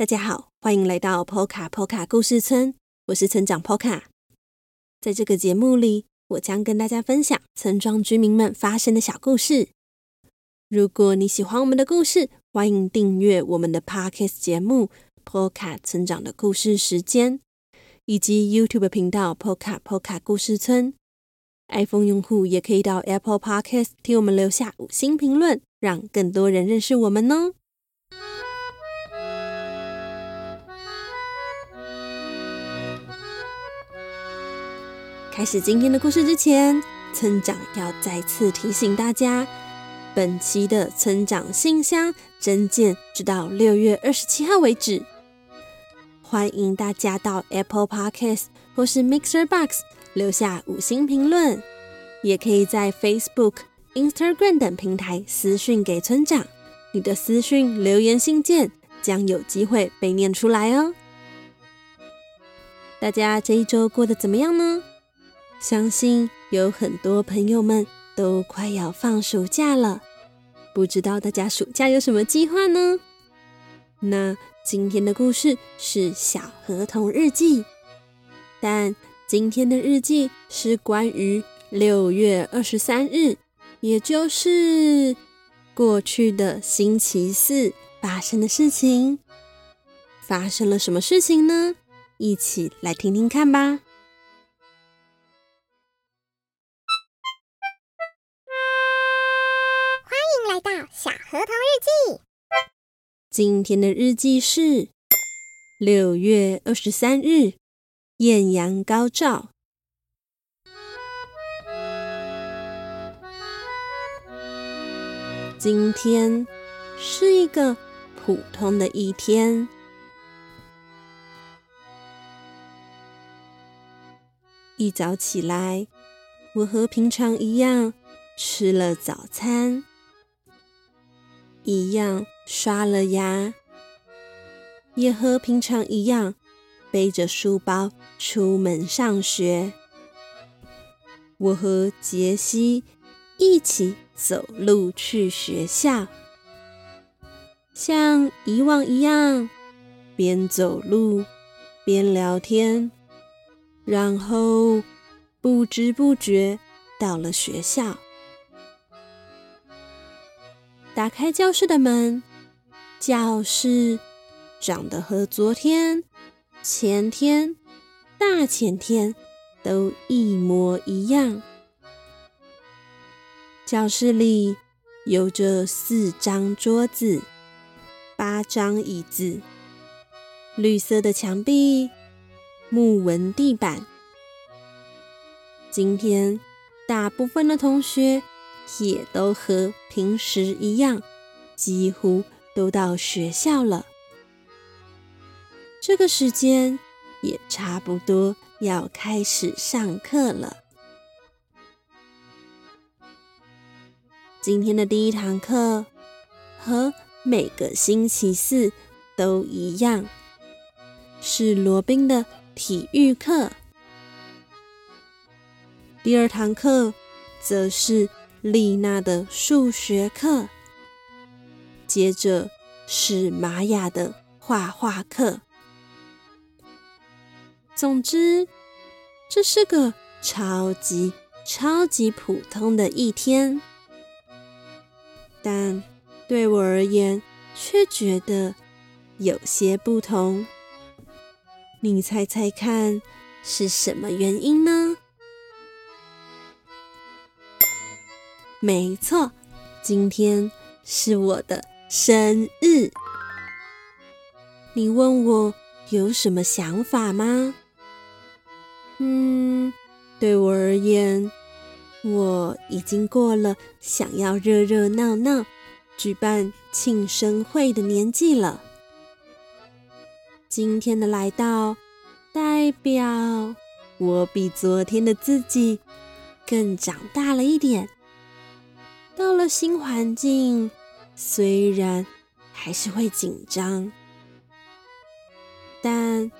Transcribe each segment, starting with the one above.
大家好，欢迎来到 Poka Poka 故事村，我是村长 Poka。在这个节目里，我将跟大家分享村庄居民们发生的小故事。如果你喜欢我们的故事，欢迎订阅我们的 Podcast 节目 Poka 村长的故事时间，以及 YouTube 频道 Poka Poka 故事村。iPhone 用户也可以到 Apple Podcast 替我们留下五星评论，让更多人认识我们哦。开始今天的故事之前，村长要再次提醒大家，本期的村长信箱真件直到六月二十七号为止。欢迎大家到 Apple Podcast 或是 Mixer Box 留下五星评论，也可以在 Facebook、Instagram 等平台私讯给村长。你的私讯留言信件将有机会被念出来哦。大家这一周过得怎么样呢？相信有很多朋友们都快要放暑假了，不知道大家暑假有什么计划呢？那今天的故事是小河童日记，但今天的日记是关于六月二十三日，也就是过去的星期四发生的事情。发生了什么事情呢？一起来听听看吧。小河童日记，今天的日记是六月二十三日，艳阳高照。今天是一个普通的一天。一早起来，我和平常一样吃了早餐。一样刷了牙，也和平常一样背着书包出门上学。我和杰西一起走路去学校，像以往一样，边走路边聊天，然后不知不觉到了学校。打开教室的门，教室长得和昨天、前天、大前天都一模一样。教室里有着四张桌子、八张椅子，绿色的墙壁、木纹地板。今天大部分的同学。也都和平时一样，几乎都到学校了。这个时间也差不多要开始上课了。今天的第一堂课和每个星期四都一样，是罗宾的体育课。第二堂课则是。丽娜的数学课，接着是玛雅的画画课。总之，这是个超级超级普通的一天，但对我而言却觉得有些不同。你猜猜看是什么原因呢？没错，今天是我的生日。你问我有什么想法吗？嗯，对我而言，我已经过了想要热热闹闹举办庆生会的年纪了。今天的来到，代表我比昨天的自己更长大了一点。到了新环境，虽然还是会紧张，但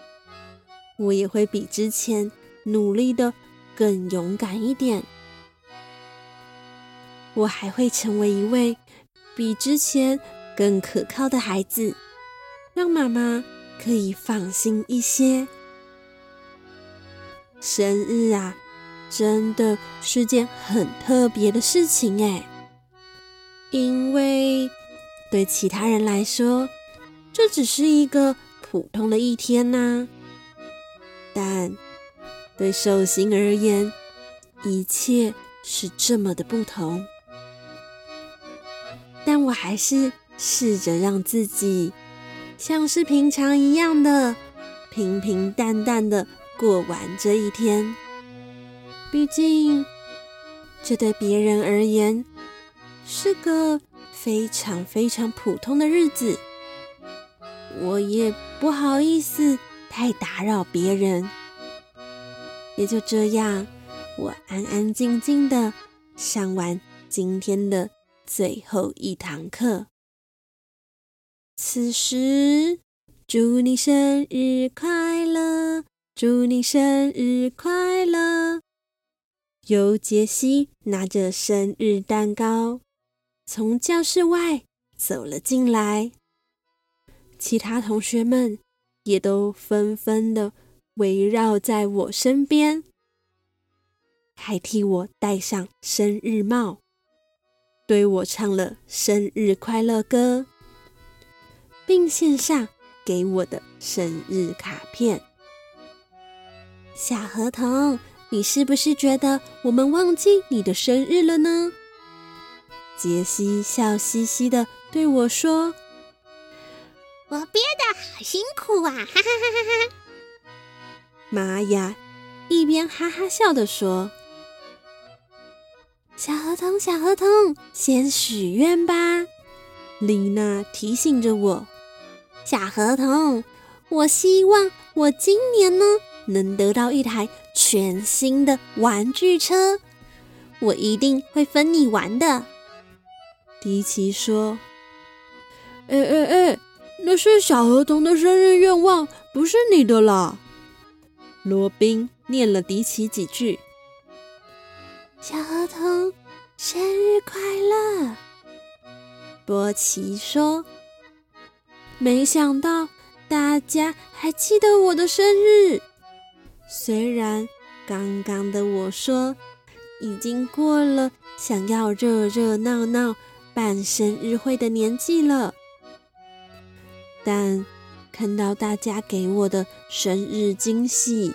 我也会比之前努力的更勇敢一点。我还会成为一位比之前更可靠的孩子，让妈妈可以放心一些。生日啊，真的是件很特别的事情哎，因为对其他人来说，这只是一个普通的一天呐，但对寿星而言，一切是这么的不同。但我还是试着让自己像是平常一样的平平淡淡的。过完这一天，毕竟这对别人而言是个非常非常普通的日子，我也不好意思太打扰别人。也就这样，我安安静静的上完今天的最后一堂课。此时，祝你生日快乐！祝你生日快乐！尤杰西拿着生日蛋糕从教室外走了进来，其他同学们也都纷纷的围绕在我身边，还替我戴上生日帽，对我唱了生日快乐歌，并献上给我的生日卡片。小河童，你是不是觉得我们忘记你的生日了呢？杰西笑嘻嘻的对我说：“我憋得好辛苦啊！”哈哈哈哈哈。玛雅一边哈哈笑的说：“小河童，小河童，先许愿吧。”丽娜提醒着我：“小河童，我希望我今年呢。”能得到一台全新的玩具车，我一定会分你玩的。迪奇说：“哎哎哎，那是小河童的生日愿望，不是你的啦。”罗宾念了迪奇几句：“小河童生日快乐。”波奇说：“没想到大家还记得我的生日。”虽然刚刚的我说已经过了想要热热闹闹办生日会的年纪了，但看到大家给我的生日惊喜，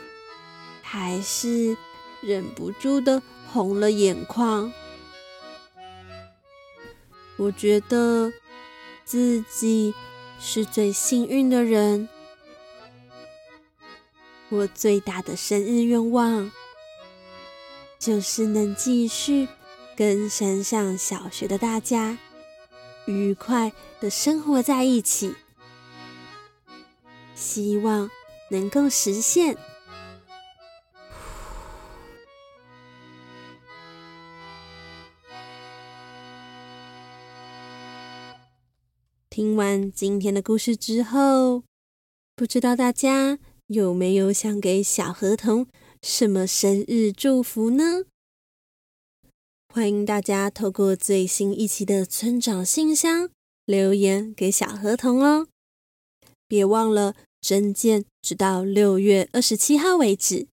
还是忍不住的红了眼眶。我觉得自己是最幸运的人。我最大的生日愿望，就是能继续跟山上小学的大家愉快的生活在一起。希望能够实现。听完今天的故事之后，不知道大家。有没有想给小河童什么生日祝福呢？欢迎大家透过最新一期的村长信箱留言给小河童哦！别忘了征件，直到六月二十七号为止。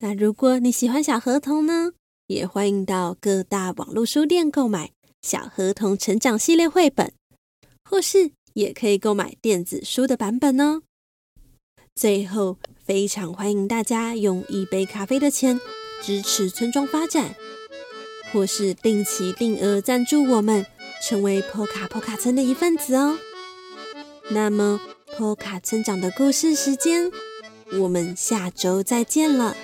那如果你喜欢小河童呢，也欢迎到各大网络书店购买《小河童成长系列》绘本，或是也可以购买电子书的版本哦。最后，非常欢迎大家用一杯咖啡的钱支持村庄发展，或是定期定额赞助我们，成为波卡波卡村的一份子哦。那么，波卡村长的故事时间，我们下周再见了。